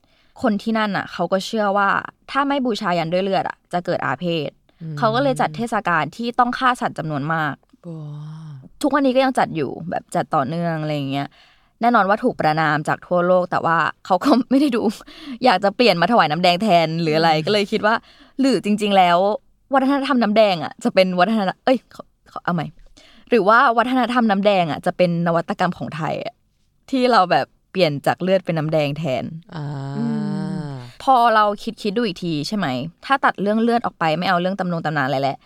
คนที่นั่นอะเขาก็เชื่อว่าถ้าไม่บูชายันด้วยเลือดอะจะเกิดอาเพศเขาก็เลยจัดเทศกาลที่ต้องฆ่าสัตว์จำนวนมากว้าทุกวันนี้ก็ยังจัดอยู่แบบจัดต่อเนื่องอะไรอย่างเงี้ย แน่นอนว่าถูกประนามจากทั่วโลก แต่ว่าเขาก็ไม่ได้ดู อยากจะเปลี่ยนมาถวายน้ำแดงแทนหรืออะไรก็เลยคิดว่า หรือจริง ๆ แล้ว วัฒนธรรมน้ำแดงอะจะเป็นวัฒนธรรมเอ้ยขอขอเอาใหม่หรือว่าวัฒนธรรมน้ำแดงอะจะเป็นนวัตกรรมของไทยอะที่เราแบบเปลี่ยนจากเลือดเป็นน้ำแดงแทนอ่าพอเราคิดคิดดูอีกทีใช่ไหม ถ้าตัดเรื่องเลือดออกไปไม่เอาเรื่องตำนงตำนานอะไรแหละ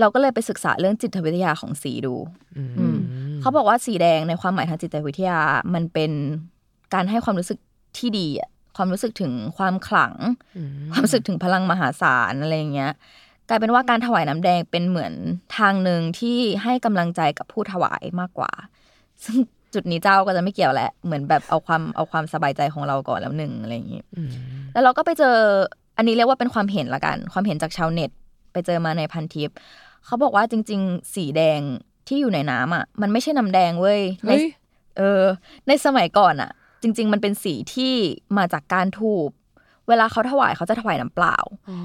เราก็เลยไปศึกษาเรื่องจิตวิทยาของสีดูอืมอืม เขาบอกว่าสีแดงในความหมายทางจิตวิทยา มันเป็นการให้ความรู้สึกที่ดีอะความรู้สึกถึงความขลังอืมความรู้สึกถึงพลังมหาศาลอะไรอย่างเงี้ยกลายเป็นว่าการถวายน้ำแดงเป็นเหมือนทางหนึ่งที่ให้กำลังใจกับผู้ถวายมากกว่า ซึ่งจุดนี้เจ้าก็จะไม่เกี่ยวแหละเหมือนแบบเอาความเอาความสบายใจของเราก่อนแล้วหนึ่งอะไรอย่างงี้อืมแล้วเราก็ไปเจออันนี้เรียกว่าเป็นความเห็นละกัน ความเห็นจากชาวเน็ต ไปเจอมาในพันทิปเขาบอกว่าจริง ๆ สีแดง ที่อยู่ในน้ำอะ มันไม่ใช่น้ำแดงเว้ยในเฮ้ยเออ ในสมัยก่อนอะ จริง ๆ มันเป็นสีที่มาจากการทูบเวลาเขาถวายเขาจะถวายน้ำเปล่า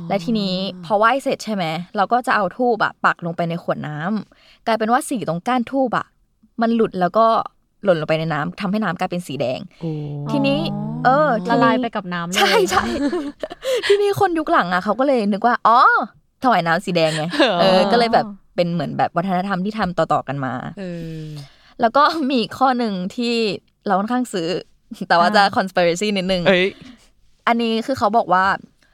และทีนี้พอไหว้เสร็จใช่ไหมเราก็จะเอาทูบอะปักลงไปในขวดน้ำกลายเป็นว่าสีตรงก้านทูบอะมันหลุดแล้วก็หล่นลงไปในน้ำทำให้น้ำกลายเป็นสีแดงโอ้ทีนี้ เออทีละนี้ลายไปกับน้ำเลยใช่ใช่ทีนี้คนยุคหลังอะเขาก็เลยนึกว่าอ๋อถวายน้ำสีแดงไงเออ ก็เลยแบบ เป็นเหมือนแบบวัฒนธรรมที่ทำต่อๆกันมาเออแล้วก็มีอีกข้อหนึ่งที่เราค่อนข้างซื้อ แต่ว่าจะ conspiracy นิดนึงเอ้ยอันนี้คือเขาบอกว่า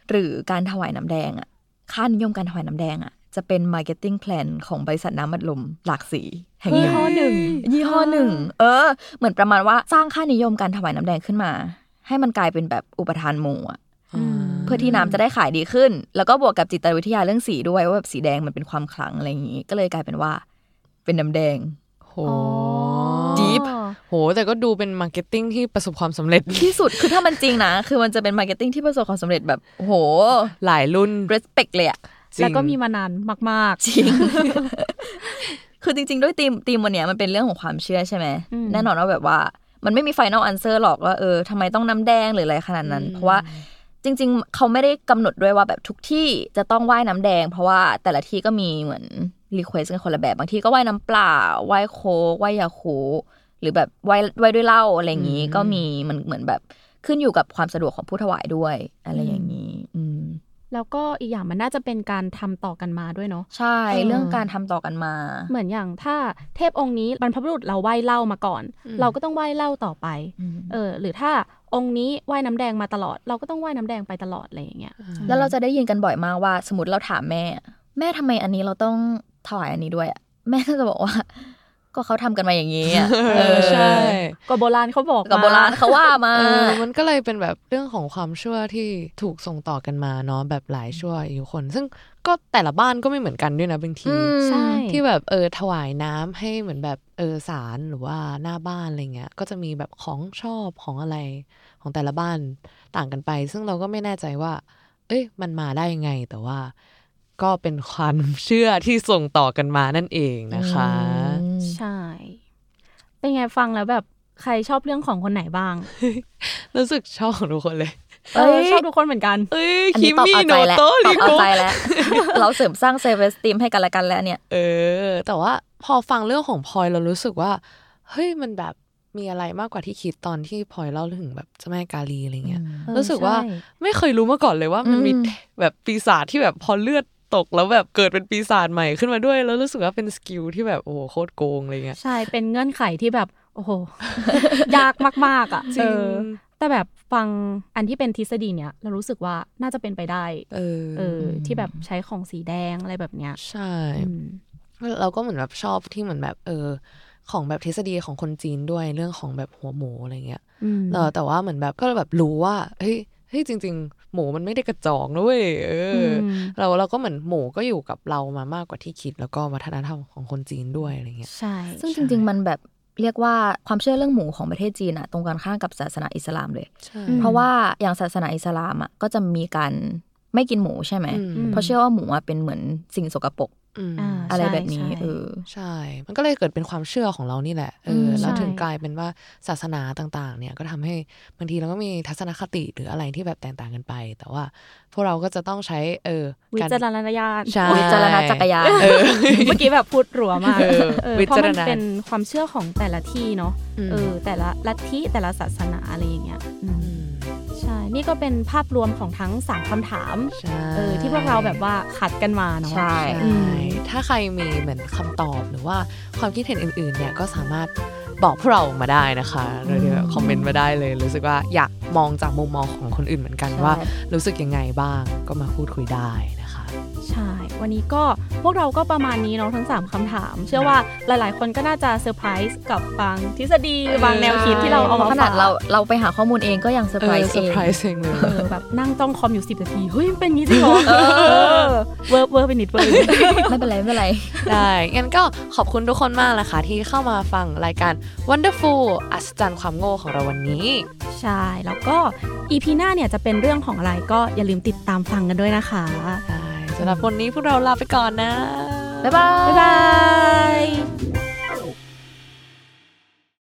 หรือการถวายน้ำแดงอะค่านิยมการถวายน้ำแดงอะจะเป็น marketing plan ของบริษัทน้ำมัดลมหลากสีแห่งหยี่นึ่งห้อหนึ่งยี่ห้อหนึ่งเออ เหมือนประมาณว่าสร้างค่านิยมการถวายน้ำแดงขึ้นมา ให้มันกลายเป็นแบบอุปทานหมู่อะอืมเพื่อที่น้ำจะได้ขายดีขึ้น แล้วก็บวกกับจิตวิทยาเรื่องสีด้วยว่าแบบสีแดงมันเป็นความขลังอะไรอย่างนี้ ก็เลยกลายเป็นว่า เป็นน้ำแดงโห Deep โห แต่ก็ดูเป็น marketing ที่ประสบความสำเร็จที่สุดคือถ้ามันจริงนะ คือมันจะเป็น marketing ที่ประสบความสำเร็จแบบโห หลายรุ่น respect เลยอะจริงแล้วก็มีมานานมากจริง คือจริง ๆ ด้วย theme theme วันเนี้ยมันเป็นเรื่องของความเชื่อใช่ไหมอืมแน่นอนว่าแบบว่า มันไม่มี final answer หรอกว่าเออทำไมต้องน้ำแดงหรืออะไรขนาดนั้น เพราะว่า จริง ๆ เขาไม่ได้กำหนดด้วยว่าแบบทุกที่จะต้องว่ายน้ำแดง เพราะว่าแต่ละที่ก็มีเหมือนรีเควสกันคนละแบบบางที่ก็ว่ายน้ำเปล่าว่ายโค้กว่ายยาคูหรือแบบว่ายว่ายด้วยเหล้าอะไรอย่างนี้ก็มีมันเหมือนแบบขึ้นอยู่กับความสะดวกของผู้ถวายด้วย อะไรอย่างนี้ อืมๆแล้วก็อีกอย่างมันน่าจะเป็นการทำต่อกันมาด้วยเนาะใช่เออเรื่องการทำต่อกันมา เหมือนอย่างถ้าเทพองค์นี้บรรพบุรุษเราไหว้เหล้ามาก่อน เราก็ต้องไหว้เหล้าต่อไปเออหรือถ้า องค์นี้ไหว้น้ำแดงมาตลอด เราก็ต้องไหว้น้ำแดงไปตลอดอะไรอย่างเงี้ยแล้วเราจะได้ยินกันบ่อยมากว่า สมมติเราถามแม่ แม่ทำไมอันนี้เราต้องถวายอันนี้ด้วยอะแม่ก็จะบอกว่า ก็เขาทำกันมาอย่างนี้อะเออใช่ก็โบราณเขาบอกกับโบราณเขาว่ามาเออมันก็เลยเป็นแบบเรื่องของความเชื่อที่ถูกส่งต่อกันมาเนาะแบบหลายชั่วอายุคน ซึ่ง ก็แต่ละบ้านก็ไม่เหมือนกันด้วยนะบางทีอืมใช่ที่แบบเออถวายน้ำให้เหมือนแบบเออสารหรือว่าหน้าบ้านอะไรเงี้ย ก็จะมีแบบของชอบของอะไรของแต่ละบ้านต่างกันไป ซึ่งเราก็ไม่แน่ใจว่า เอ้ยมันมาได้ยังไงแต่ว่า ก็เป็นความเชื่อที่ส่งต่อกันมานั่นเองนะคะ ใช่ เป็นไงฟังแล้วแบบใครชอบเรื่องของคนไหนบ้าง รู้สึกชอบของทุกคนเลย เออชอบทุกคนเหมือนกัน เอ้ยอันคินี้มตอบมี่เอาโนใจแล้วโตตริอบเอาโกใจแล้วเราเสริมสร้างเซฟเวสติมให้กันและกันแล้วเนี่ย เออ แต่ว่าพอฟังเรื่องของพลอยเรารู้สึกว่าเฮ้ยมันแบบมีอะไรมากกว่าที่คิดตอนที่พลอยเล่าถึงแบบเจ้าแม่กาลีอะไรเงี้ยเออรู้สึกว่าใช่ไม่เคยรู้มาก่อนเลยว่ามันมีอืมแบบปีศาจที่แบบพอเลือดตกแล้วแบบเกิดเป็นปีศาจใหม่ขึ้นมาด้วย แล้วรู้สึกว่าเป็นสกิลที่แบบโอ้โหโคตรโกงอะไรเงี้ยใช่เป็นเงื่อนไขที่แบบโอ้โหยากมากๆอะจริงเออ แต่แบบฟังอันที่เป็นทฤษฎีเนี้ยเรารู้สึกว่าน่าจะเป็นไปได้ เออเออ ที่แบบใช้ของสีแดงอะไรแบบเนี้ย ใช่อืมเราก็เหมือนแบบชอบที่เหมือนแบบ เออ ของแบบทฤษฎีของคนจีนด้วยเรื่องของแบบหัวหมูอะไรเงี้ยอืมเออแต่ว่าเหมือนแบบก็แบบรู้ว่าเฮ้ยเฮ้ยจริง ๆ หมูมันไม่ได้กระจอกนะเว้ยเอออมเราเราก็เหมือนหมูก็อยู่กับเรามามากกว่าที่คิด แล้วก็วัฒนธรรมของคนจีนด้วยอะไรเงี้ยใช่ ซึ่งจริง ๆ มันแบบ เรียกว่าความเชื่อเรื่องหมูของประเทศจีนอะตรงกันข้ามกับศาสนาอิสลามเลยใช่เพราะว่าอย่างศาสนาอิสลามอะก็จะมีการไม่กินหมูใช่ไหมอืมเพราะเชื่อว่าหมูอะเป็นเหมือนสิ่งสกปรก อืมอ่าอะไรแบบนี้ใช่เออใช่ มันก็เลยเกิดเป็นความเชื่อของเรานี่แหละเออมแล้วใช่ถึงกลายเป็นว่าศาสนาต่างๆ เนี่ยก็ทำให้บางทีเราก็มีทัศนคติหรืออะไรที่แบบแตกต่างกันไป แต่ว่าพวกเราก็จะต้องใช้เออวิการจารณญาณใช่วิจารณจักรยานเออเมื่อกี้แบบพูดรัวมากเออเออวิเพราะจารมันณเป็นความเชื่อของแต่ละที่เนาะอืมเออแต่ละลัทธิแต่ละศาสนาอะไรอย่างเงี้ยอืมอืมใช่ นี่ก็เป็นภาพรวมของทั้งสามคำถามใช่เออที่พวกเราแบบว่าขัดกันมาเนาะใช่ใช่อืมถ้าใครมีเหมือนคำตอบหรือว่าความคิดเห็นอื่นๆเนี่ยก็สามารถบอกพวกเรามาได้นะคะโดยที่แบบคอมเมนต์มาได้เลย รู้สึกว่าอยากมองจากมุมมองของคนอื่นเหมือนกันใช่ว่า รู้สึกยังไงบ้างก็มาพูดคุยได้นะคะ ใช่ วันนี้ก็พวกเราก็ประมาณนี้เนาะทั้ง 3คำถาม เชื่อว่าหลายๆ คนก็น่าจะเซอร์ไพรส์กับบางทฤษฎีบางแนวคิดที่เราเอามาขนาดฝกเราเราไปหาข้อมูลเองก็ยัง surprise surprise เองเลยเออแบบนั่งจ้องคอมอยู่ 10 นาที เฮ้ยมันเป็นอย่างนี้จริงเหรอเออเวิร์บเวิร์บไปนิดเวิร์บไปนิดไม่เป็นไร ไม่เป็นไร ได้งั้นก็ขอบคุณทุกคนมากนะคะที่เข้ามาฟังรายการ Wonderful อัศจรรย์ความโง่ของเราวันนี้ ใช่แล้วก็อีพีหน้าเนี่ยจะเป็นเรื่องของอะไรก็อย่าลืมติดตามฟังกันด้วยนะคะได้ สำหรับวันนี้พวกเราลาไปก่อนนะ บ๊ายบาย